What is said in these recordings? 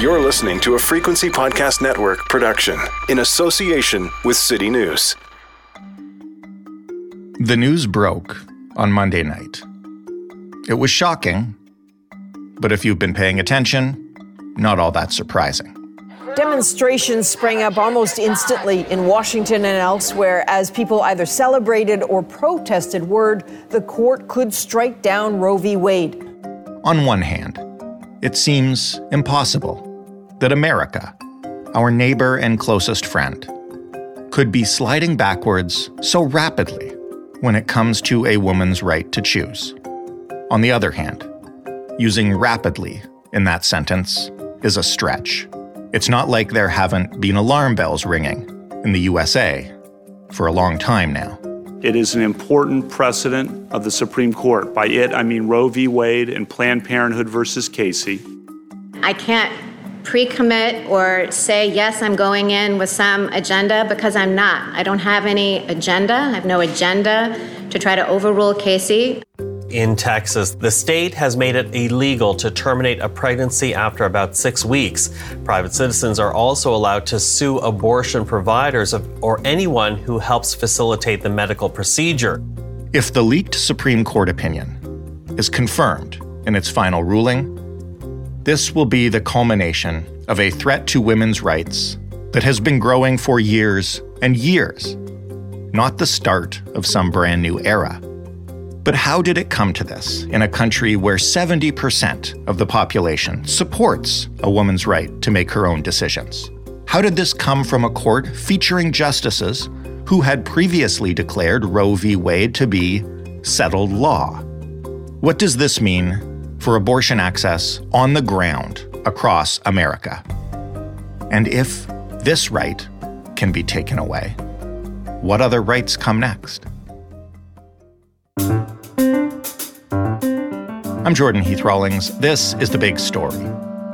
You're listening to a Frequency Podcast Network production in association with City News. The news broke on Monday night. It was shocking, but if you've been paying attention, not all that surprising. Demonstrations sprang up almost instantly in Washington and elsewhere as people either celebrated or protested word the court could strike down Roe v. Wade. On one hand, it seems impossible that America, our neighbor and closest friend, could be sliding backwards so rapidly when it comes to a woman's right to choose. On the other hand, using rapidly in that sentence is a stretch. It's not like there haven't been alarm bells ringing in the USA for a long time now. It is an important precedent of the Supreme Court. By it, I mean Roe v. Wade and Planned Parenthood versus Casey. I can't pre commit or say, yes, I'm going in with some agenda because I'm not. I don't have any agenda. I have no agenda to try to overrule Casey in Texas. The state has made it illegal to terminate a pregnancy after about six weeks. Private citizens are also allowed to sue abortion providers or anyone who helps facilitate the medical procedure. If the leaked Supreme Court opinion is confirmed in its final ruling, this will be the culmination of a threat to women's rights that has been growing for years and years, not the start of some brand new era. But how did it come to this in a country where 70% of the population supports a woman's right to make her own decisions? How did this come from a court featuring justices who had previously declared Roe v. Wade to be settled law? What does this mean for abortion access on the ground across America? And if this right can be taken away, what other rights come next? I'm Jordan Heath Rawlings. This is The Big Story.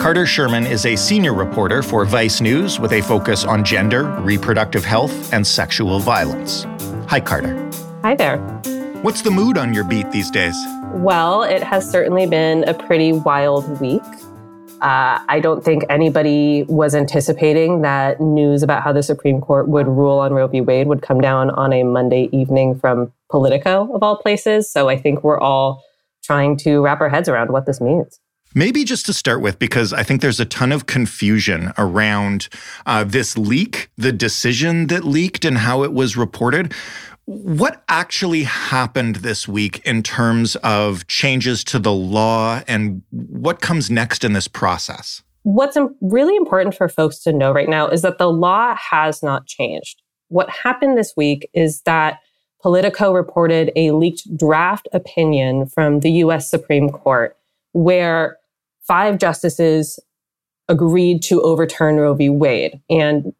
Carter Sherman is a senior reporter for Vice News with a focus on gender, reproductive health, and sexual violence. Hi, Carter. Hi there. What's the mood on your beat these days? Well, it has certainly been a pretty wild week. Uh, I don't think anybody was anticipating that news about how the Supreme Court would rule on Roe v. Wade would come down on a Monday evening from Politico, of all places. So I think we're all trying to wrap our heads around what this means. Maybe just to start with, because I think there's a ton of confusion around uh, this leak, the decision that leaked, and how it was reported. What actually happened this week in terms of changes to the law and what comes next in this process? What's really important for folks to know right now is that the law has not changed. What happened this week is that Politico reported a leaked draft opinion from the US Supreme Court where five justices agreed to overturn Roe v. Wade. And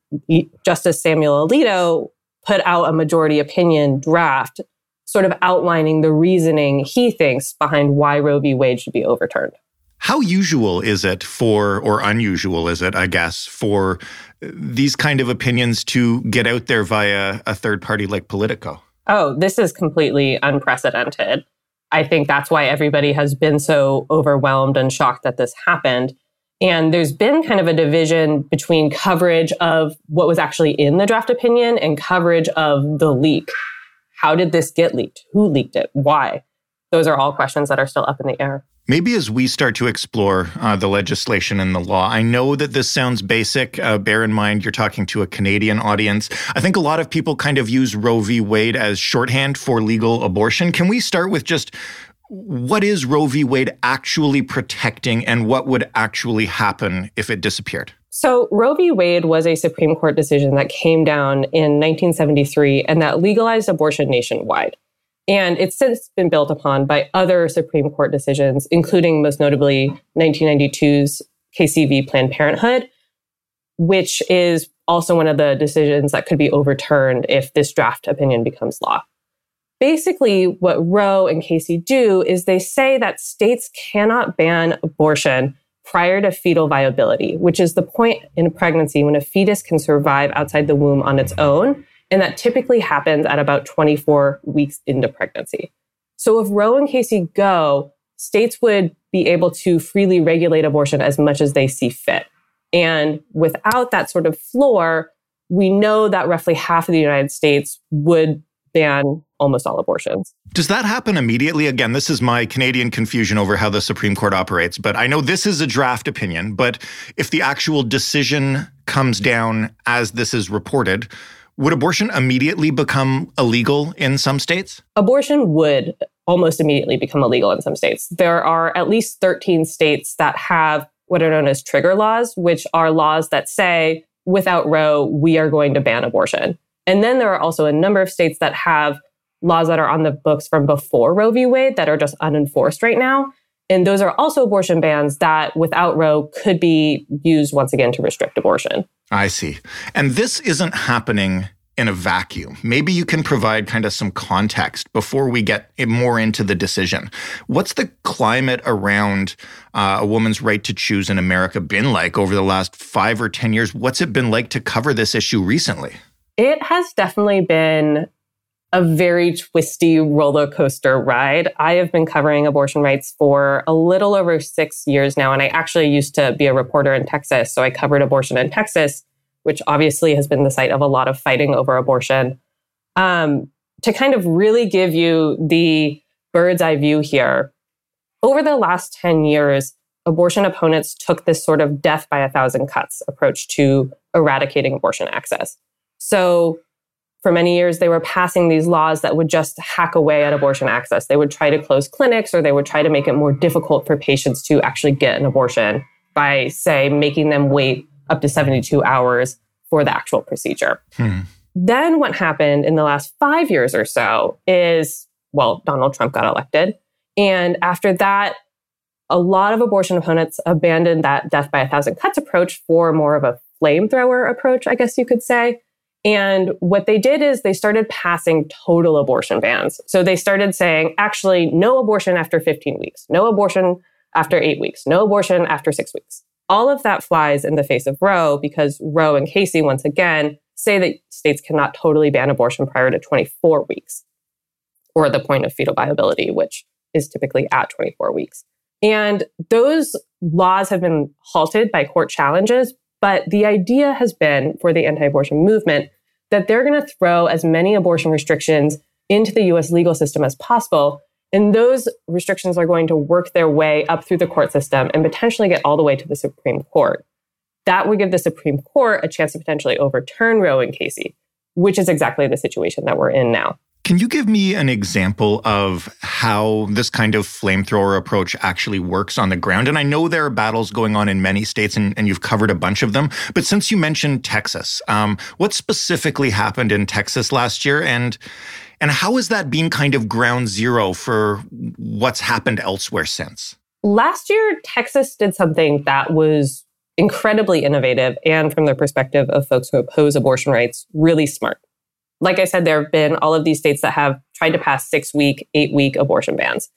Justice Samuel Alito put out a majority opinion draft, sort of outlining the reasoning he thinks behind why Roe v. Wade should be overturned. How usual is it for, or unusual is it, I guess, for these kind of opinions to get out there via a third party like Politico? oh, this is completely unprecedented. I think that's why everybody has been so overwhelmed and shocked that this happened. And there's been kind of a division between coverage of what was actually in the draft opinion and coverage of the leak. How did this get leaked? Who leaked it? Why? Those are all questions that are still up in the air. Maybe as we start to explore uh, the legislation and the law, I know that this sounds basic. Uh, bear in mind, you're talking to a Canadian audience. I think a lot of people kind of use Roe v. Wade as shorthand for legal abortion. Can we start with just what is Roe v. Wade actually protecting and what would actually happen if it disappeared? So, Roe v. Wade was a Supreme Court decision that came down in 1973 and that legalized abortion nationwide. And it's since been built upon by other Supreme Court decisions, including most notably 1992's Casey v. Planned Parenthood, which is also one of the decisions that could be overturned if this draft opinion becomes law. Basically, what Roe and Casey do is they say that states cannot ban abortion prior to fetal viability, which is the point in pregnancy when a fetus can survive outside the womb on its own and that typically happens at about 24 weeks into pregnancy. So if Roe and Casey go, states would be able to freely regulate abortion as much as they see fit. And without that sort of floor, we know that roughly half of the United States would ban almost all abortions. Does that happen immediately? Again, this is my Canadian confusion over how the Supreme Court operates, but I know this is a draft opinion. But if the actual decision comes down as this is reported, would abortion immediately become illegal in some states? Abortion would almost immediately become illegal in some states. There are at least 13 states that have what are known as trigger laws, which are laws that say, without Roe, we are going to ban abortion. And then there are also a number of states that have laws that are on the books from before Roe v. Wade that are just unenforced right now. And those are also abortion bans that, without Roe, could be used once again to restrict abortion. I see. And this isn't happening in a vacuum. Maybe you can provide kind of some context before we get more into the decision. What's the climate around uh, a woman's right to choose in America been like over the last five or 10 years? What's it been like to cover this issue recently? It has definitely been a very twisty roller coaster ride. I have been covering abortion rights for a little over six years now. And I actually used to be a reporter in Texas. So I covered abortion in Texas which obviously has been the site of a lot of fighting over abortion, um, to kind of really give you the bird's eye view here. Over the last 10 years, abortion opponents took this sort of death by a thousand cuts approach to eradicating abortion access. So, for many years, they were passing these laws that would just hack away at abortion access. They would try to close clinics or they would try to make it more difficult for patients to actually get an abortion by, say, making them wait up to 72 hours for the actual procedure. Hmm. Then what happened in the last five years or so is, well, Donald Trump got elected. And after that, a lot of abortion opponents abandoned that death by a thousand cuts approach for more of a flamethrower approach, I guess you could say. And what they did is they started passing total abortion bans. So they started saying, actually, no abortion after 15 weeks, no abortion after eight weeks, no abortion after six weeks. All of that flies in the face of Roe because Roe and Casey, once again, say that states cannot totally ban abortion prior to 24 weeks or the point of fetal viability, which is typically at 24 weeks. And those laws have been halted by court challenges. But the idea has been for the anti abortion movement that they're going to throw as many abortion restrictions into the US legal system as possible and those restrictions are going to work their way up through the court system and potentially get all the way to the Supreme Court. That would give the Supreme Court a chance to potentially overturn Roe and Casey, which is exactly the situation that we're in now. Can you give me an example of how this kind of flamethrower approach actually works on the ground? And I know there are battles going on in many states, and, and you've covered a bunch of them. But since you mentioned Texas, um, what specifically happened in Texas last year? And and how has that been kind of ground zero for what's happened elsewhere since? Last year, Texas did something that was incredibly innovative and, from the perspective of folks who oppose abortion rights, really smart. Like I said, there have been all of these states that have tried to pass six week, eight week abortion bans.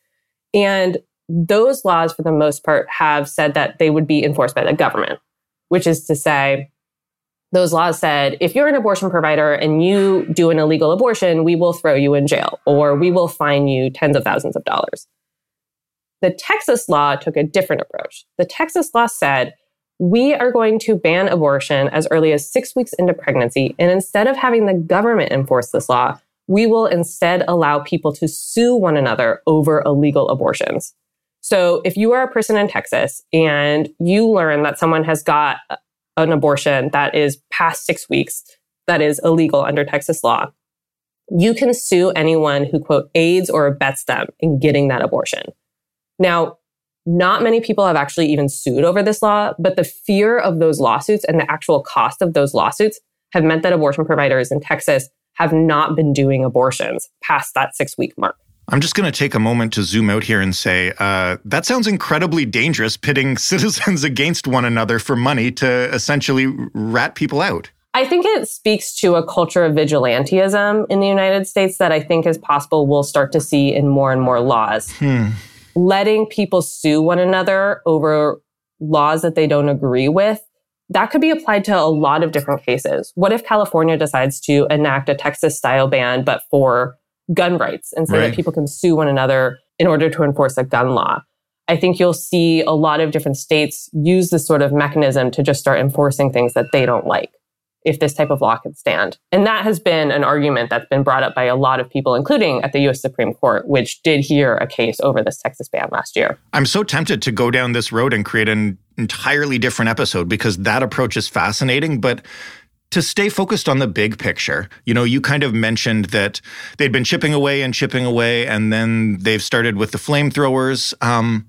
And those laws, for the most part, have said that they would be enforced by the government, which is to say, those laws said if you're an abortion provider and you do an illegal abortion, we will throw you in jail or we will fine you tens of thousands of dollars. The Texas law took a different approach. The Texas law said we are going to ban abortion as early as six weeks into pregnancy. And instead of having the government enforce this law, we will instead allow people to sue one another over illegal abortions. So if you are a person in Texas and you learn that someone has got an abortion that is past six weeks, that is illegal under Texas law, you can sue anyone who, quote, aids or abets them in getting that abortion. Now, not many people have actually even sued over this law, but the fear of those lawsuits and the actual cost of those lawsuits have meant that abortion providers in Texas have not been doing abortions past that six week mark. I'm just going to take a moment to zoom out here and say uh, that sounds incredibly dangerous, pitting citizens against one another for money to essentially rat people out. I think it speaks to a culture of vigilantism in the United States that I think is possible we'll start to see in more and more laws. Hmm. Letting people sue one another over laws that they don't agree with, that could be applied to a lot of different cases. What if California decides to enact a Texas style ban, but for gun rights and say right. that people can sue one another in order to enforce a gun law. I think you'll see a lot of different states use this sort of mechanism to just start enforcing things that they don't like if this type of law can stand. And that has been an argument that's been brought up by a lot of people, including at the US Supreme Court, which did hear a case over this Texas ban last year. I'm so tempted to go down this road and create an entirely different episode because that approach is fascinating. But to stay focused on the big picture, you know, you kind of mentioned that they'd been chipping away and chipping away, and then they've started with the flamethrowers. Um,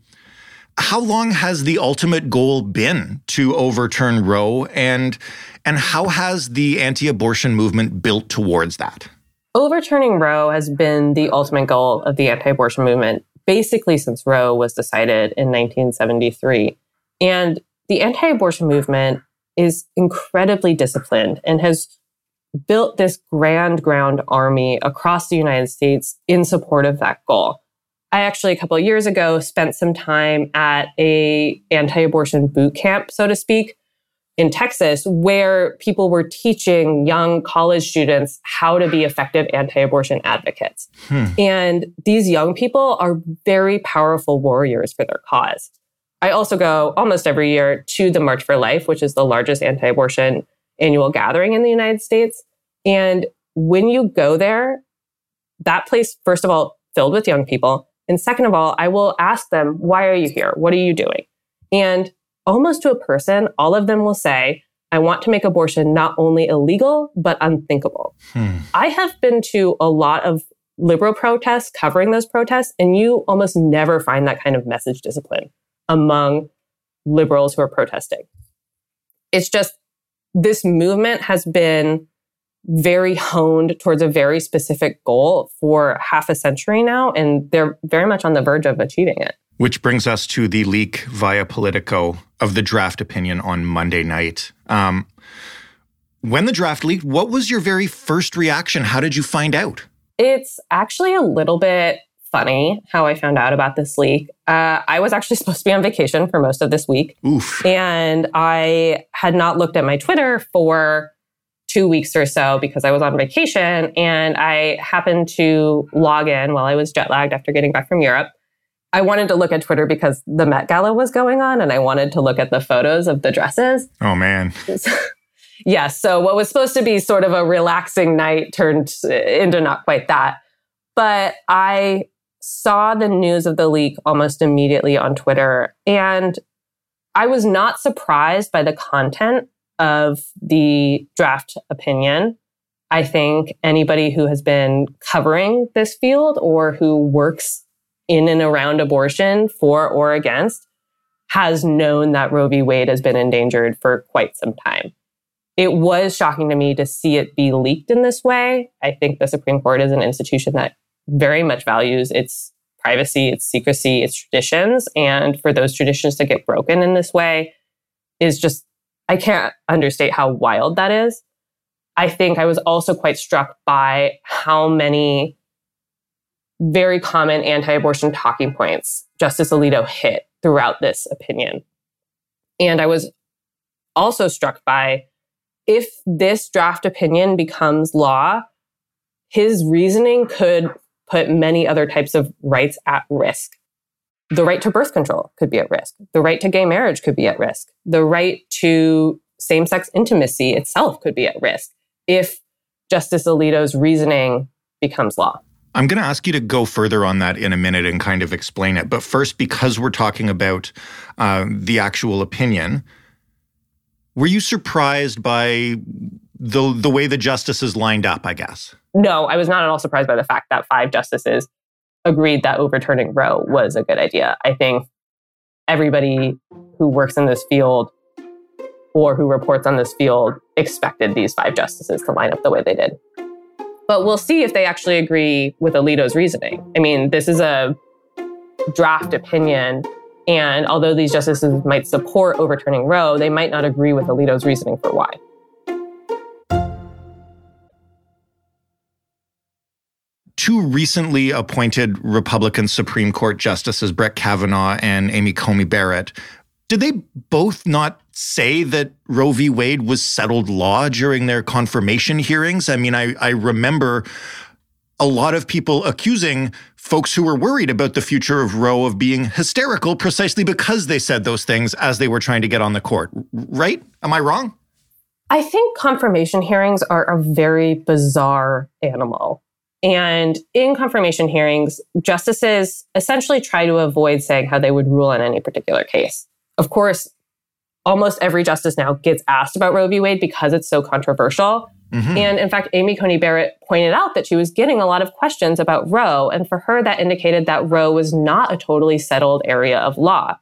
how long has the ultimate goal been to overturn Roe, and and how has the anti-abortion movement built towards that? Overturning Roe has been the ultimate goal of the anti-abortion movement basically since Roe was decided in 1973. And the anti-abortion movement is incredibly disciplined and has built this grand ground army across the United States in support of that goal. I actually a couple of years ago spent some time at a anti-abortion boot camp, so to speak, in Texas, where people were teaching young college students how to be effective anti-abortion advocates. Hmm. And these young people are very powerful warriors for their cause. I also go almost every year to the March for Life, which is the largest anti abortion annual gathering in the United States. And when you go there, that place, first of all, filled with young people. And second of all, I will ask them, why are you here? What are you doing? And almost to a person, all of them will say, I want to make abortion not only illegal, but unthinkable. Hmm. I have been to a lot of liberal protests covering those protests, and you almost never find that kind of message discipline among liberals who are protesting. It's just this movement has been very honed towards a very specific goal for half a century now, and they're very much on the verge of achieving it. Which brings us to the leak via Politico of the draft opinion on Monday night. Um, when the draft leaked, what was your very first reaction? How did you find out? It's actually a little bit funny how I found out about this leak. Uh, I was actually supposed to be on vacation for most of this week. Oof. And I had not looked at my Twitter for two weeks or so because I was on vacation. And I happened to log in while I was jet lagged after getting back from Europe. I wanted to look at Twitter because the Met Gala was going on and I wanted to look at the photos of the dresses. Oh, man. yes. So, what was supposed to be sort of a relaxing night turned into not quite that. But I saw the news of the leak almost immediately on Twitter. And I was not surprised by the content of the draft opinion. I think anybody who has been covering this field or who works in and around abortion for or against has known that Roe v. Wade has been endangered for quite some time. It was shocking to me to see it be leaked in this way. I think the Supreme Court is an institution that very much values its privacy, its secrecy, its traditions. And for those traditions to get broken in this way is just, I can't understate how wild that is. I think I was also quite struck by how many very common anti abortion talking points Justice Alito hit throughout this opinion. And I was also struck by if this draft opinion becomes law, his reasoning could put many other types of rights at risk. The right to birth control could be at risk. The right to gay marriage could be at risk. The right to same sex intimacy itself could be at risk if Justice Alito's reasoning becomes law. I'm going to ask you to go further on that in a minute and kind of explain it. But first, because we're talking about uh, the actual opinion, were you surprised by the the way the justices lined up? I guess no, I was not at all surprised by the fact that five justices agreed that overturning Roe was a good idea. I think everybody who works in this field or who reports on this field expected these five justices to line up the way they did. But we'll see if they actually agree with Alito's reasoning. I mean, this is a draft opinion. And although these justices might support overturning Roe, they might not agree with Alito's reasoning for why. Two recently appointed Republican Supreme Court justices, Brett Kavanaugh and Amy Coney Barrett, did they both not say that Roe v. Wade was settled law during their confirmation hearings? I mean, I, I remember a lot of people accusing folks who were worried about the future of Roe of being hysterical precisely because they said those things as they were trying to get on the court. Right? Am I wrong? I think confirmation hearings are a very bizarre animal. And in confirmation hearings, justices essentially try to avoid saying how they would rule on any particular case. Of course, almost every justice now gets asked about Roe v. Wade because it's so controversial. Mm-hmm. And in fact, Amy Coney Barrett pointed out that she was getting a lot of questions about Roe. And for her, that indicated that Roe was not a totally settled area of law.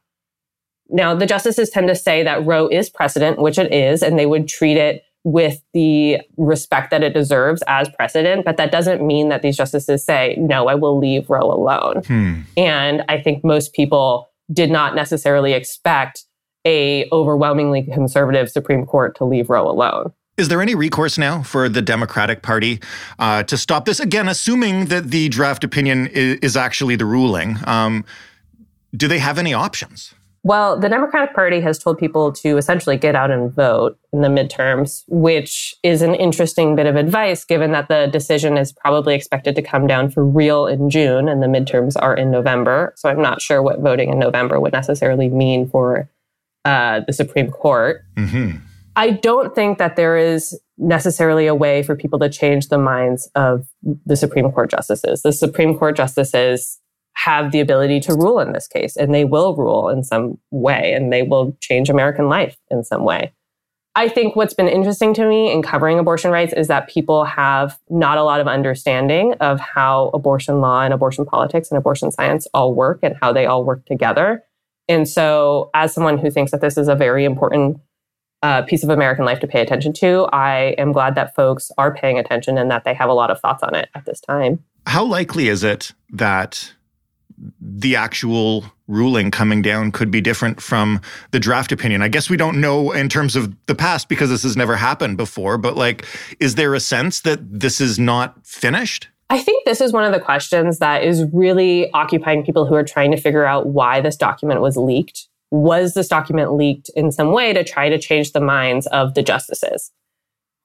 Now, the justices tend to say that Roe is precedent, which it is, and they would treat it with the respect that it deserves as precedent. But that doesn't mean that these justices say, no, I will leave Roe alone. Hmm. And I think most people did not necessarily expect a overwhelmingly conservative Supreme Court to leave Roe alone. Is there any recourse now for the Democratic Party uh, to stop this? Again, assuming that the draft opinion is, is actually the ruling, um, do they have any options? Well, the Democratic Party has told people to essentially get out and vote in the midterms, which is an interesting bit of advice given that the decision is probably expected to come down for real in June and the midterms are in November. So I'm not sure what voting in November would necessarily mean for uh, the Supreme Court. Mm-hmm. I don't think that there is necessarily a way for people to change the minds of the Supreme Court justices. The Supreme Court justices have the ability to rule in this case, and they will rule in some way, and they will change American life in some way. I think what's been interesting to me in covering abortion rights is that people have not a lot of understanding of how abortion law and abortion politics and abortion science all work and how they all work together. And so, as someone who thinks that this is a very important uh, piece of American life to pay attention to. I am glad that folks are paying attention and that they have a lot of thoughts on it at this time. How likely is it that the actual ruling coming down could be different from the draft opinion? I guess we don't know in terms of the past because this has never happened before, but like, is there a sense that this is not finished? I think this is one of the questions that is really occupying people who are trying to figure out why this document was leaked was this document leaked in some way to try to change the minds of the justices?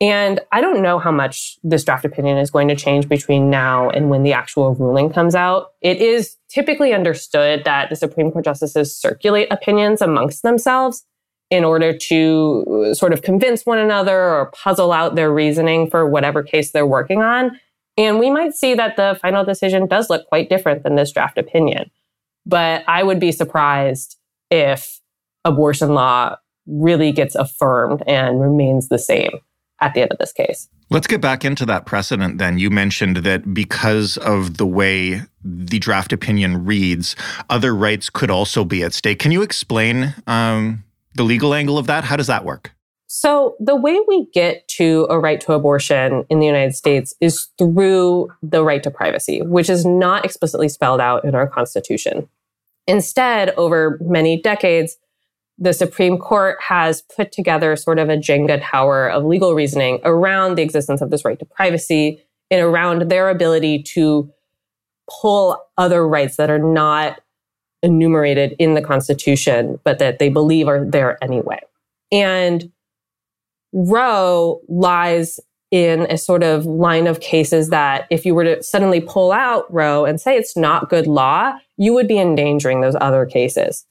And I don't know how much this draft opinion is going to change between now and when the actual ruling comes out. It is typically understood that the Supreme Court justices circulate opinions amongst themselves in order to uh, sort of convince one another or puzzle out their reasoning for whatever case they're working on. And we might see that the final decision does look quite different than this draft opinion. But I would be surprised if abortion law really gets affirmed and remains the same at the end of this case. Let's get back into that precedent then. You mentioned that because of the way the draft opinion reads, other rights could also be at stake. Can you explain um, the legal angle of that? How does that work? So, the way we get to a right to abortion in the United States is through the right to privacy, which is not explicitly spelled out in our Constitution. Instead, over many decades, the Supreme Court has put together sort of a Jenga tower of legal reasoning around the existence of this right to privacy and around their ability to pull other rights that are not enumerated in the Constitution, but that they believe are there anyway. And Roe lies in a sort of line of cases that if you were to suddenly pull out Roe and say it's not good law, you would be endangering those other cases.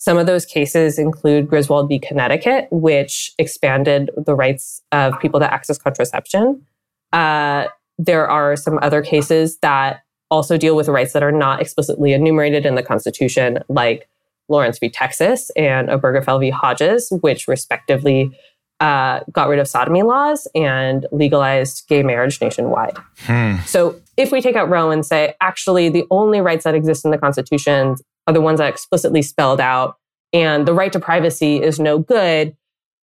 Some of those cases include Griswold v. Connecticut, which expanded the rights of people to access contraception. Uh, there are some other cases that also deal with rights that are not explicitly enumerated in the Constitution, like Lawrence v. Texas and Obergefell v. Hodges, which respectively uh, got rid of sodomy laws and legalized gay marriage nationwide. Hmm. So if we take out Roe and say, actually, the only rights that exist in the Constitution are the ones that explicitly spelled out, and the right to privacy is no good,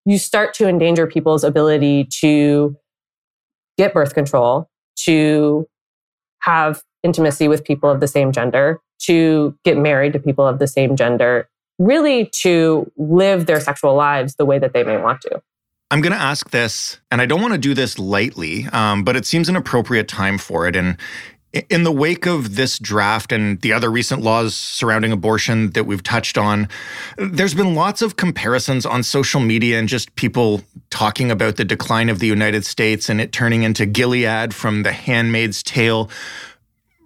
you start to endanger people's ability to get birth control, to have intimacy with people of the same gender, to get married to people of the same gender, really to live their sexual lives the way that they may want to. I'm going to ask this, and I don't want to do this lightly, um, but it seems an appropriate time for it. And in the wake of this draft and the other recent laws surrounding abortion that we've touched on, there's been lots of comparisons on social media and just people talking about the decline of the United States and it turning into Gilead from The Handmaid's Tale.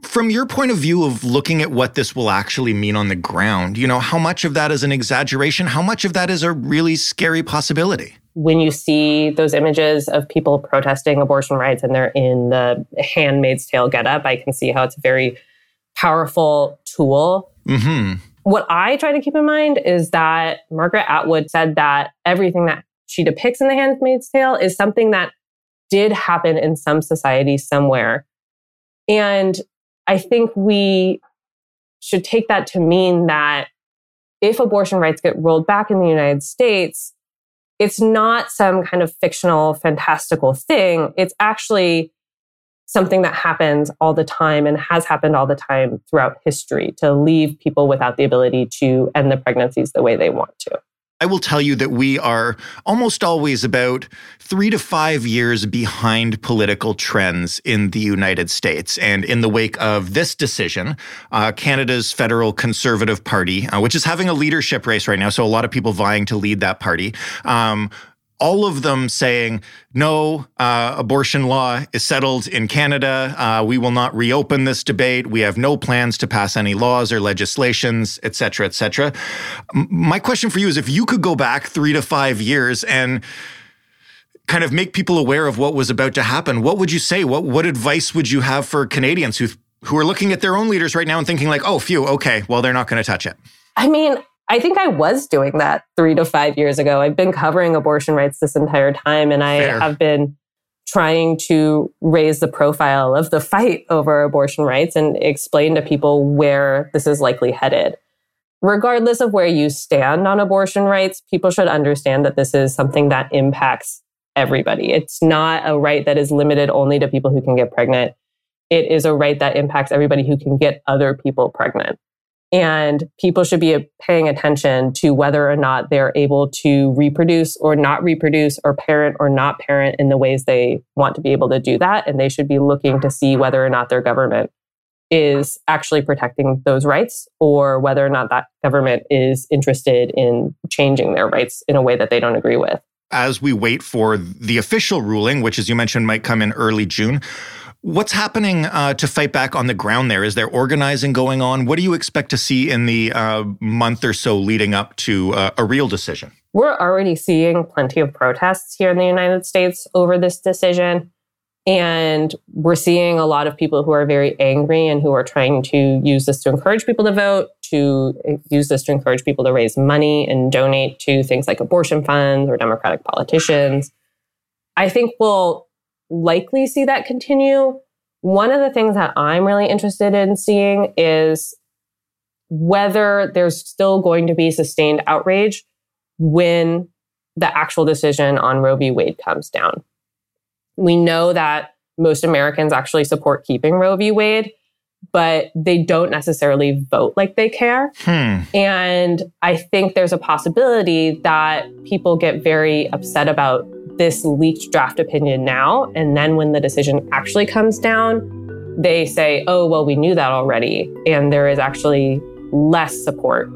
From your point of view of looking at what this will actually mean on the ground, you know, how much of that is an exaggeration? How much of that is a really scary possibility? When you see those images of people protesting abortion rights and they're in the handmaid's tale getup, I can see how it's a very powerful tool. Mm-hmm. What I try to keep in mind is that Margaret Atwood said that everything that she depicts in The Handmaid's Tale is something that did happen in some society somewhere. And I think we should take that to mean that if abortion rights get rolled back in the United States, it's not some kind of fictional, fantastical thing. It's actually something that happens all the time and has happened all the time throughout history to leave people without the ability to end the pregnancies the way they want to. I will tell you that we are almost always about three to five years behind political trends in the United States. And in the wake of this decision, uh, Canada's federal Conservative Party, uh, which is having a leadership race right now, so a lot of people vying to lead that party, um, all of them saying, no, uh, abortion law is settled in Canada. Uh, we will not reopen this debate. We have no plans to pass any laws or legislations, et cetera, et cetera. My question for you is if you could go back three to five years and kind of make people aware of what was about to happen, what would you say? What, what advice would you have for Canadians who, who are looking at their own leaders right now and thinking, like, oh, phew, okay, well, they're not going to touch it? I mean, I think I was doing that three to five years ago. I've been covering abortion rights this entire time, and I Fair. have been trying to raise the profile of the fight over abortion rights and explain to people where this is likely headed. Regardless of where you stand on abortion rights, people should understand that this is something that impacts everybody. It's not a right that is limited only to people who can get pregnant. It is a right that impacts everybody who can get other people pregnant. And people should be paying attention to whether or not they're able to reproduce or not reproduce or parent or not parent in the ways they want to be able to do that. And they should be looking to see whether or not their government is actually protecting those rights or whether or not that government is interested in changing their rights in a way that they don't agree with. As we wait for the official ruling, which, as you mentioned, might come in early June, What's happening uh, to fight back on the ground there? Is there organizing going on? What do you expect to see in the uh, month or so leading up to uh, a real decision? We're already seeing plenty of protests here in the United States over this decision. And we're seeing a lot of people who are very angry and who are trying to use this to encourage people to vote, to use this to encourage people to raise money and donate to things like abortion funds or Democratic politicians. I think we'll likely see that continue. One of the things that I'm really interested in seeing is whether there's still going to be sustained outrage when the actual decision on Roe v. Wade comes down. We know that most Americans actually support keeping Roe v. Wade, but they don't necessarily vote like they care. Hmm. And I think there's a possibility that people get very upset about this leaked draft opinion now. And then when the decision actually comes down, they say, oh, well, we knew that already. And there is actually less support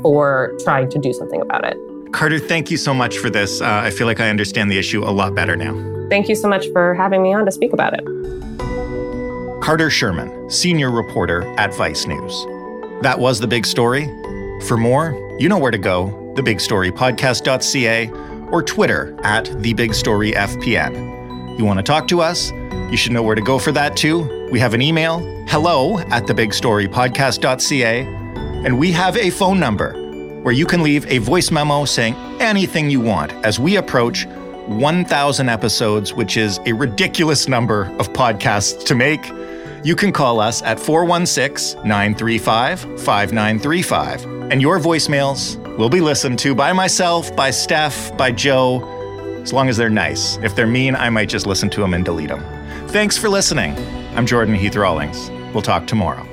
for trying to do something about it. Carter, thank you so much for this. Uh, I feel like I understand the issue a lot better now. Thank you so much for having me on to speak about it. Carter Sherman, senior reporter at Vice News. That was the big story. For more, you know where to go thebigstorypodcast.ca or Twitter at thebigstoryfpn. You want to talk to us? You should know where to go for that too. We have an email, hello at thebigstorypodcast.ca, and we have a phone number where you can leave a voice memo saying anything you want as we approach 1,000 episodes, which is a ridiculous number of podcasts to make. You can call us at 416 935 5935, and your voicemails will be listened to by myself, by Steph, by Joe, as long as they're nice. If they're mean, I might just listen to them and delete them. Thanks for listening. I'm Jordan Heath Rawlings. We'll talk tomorrow.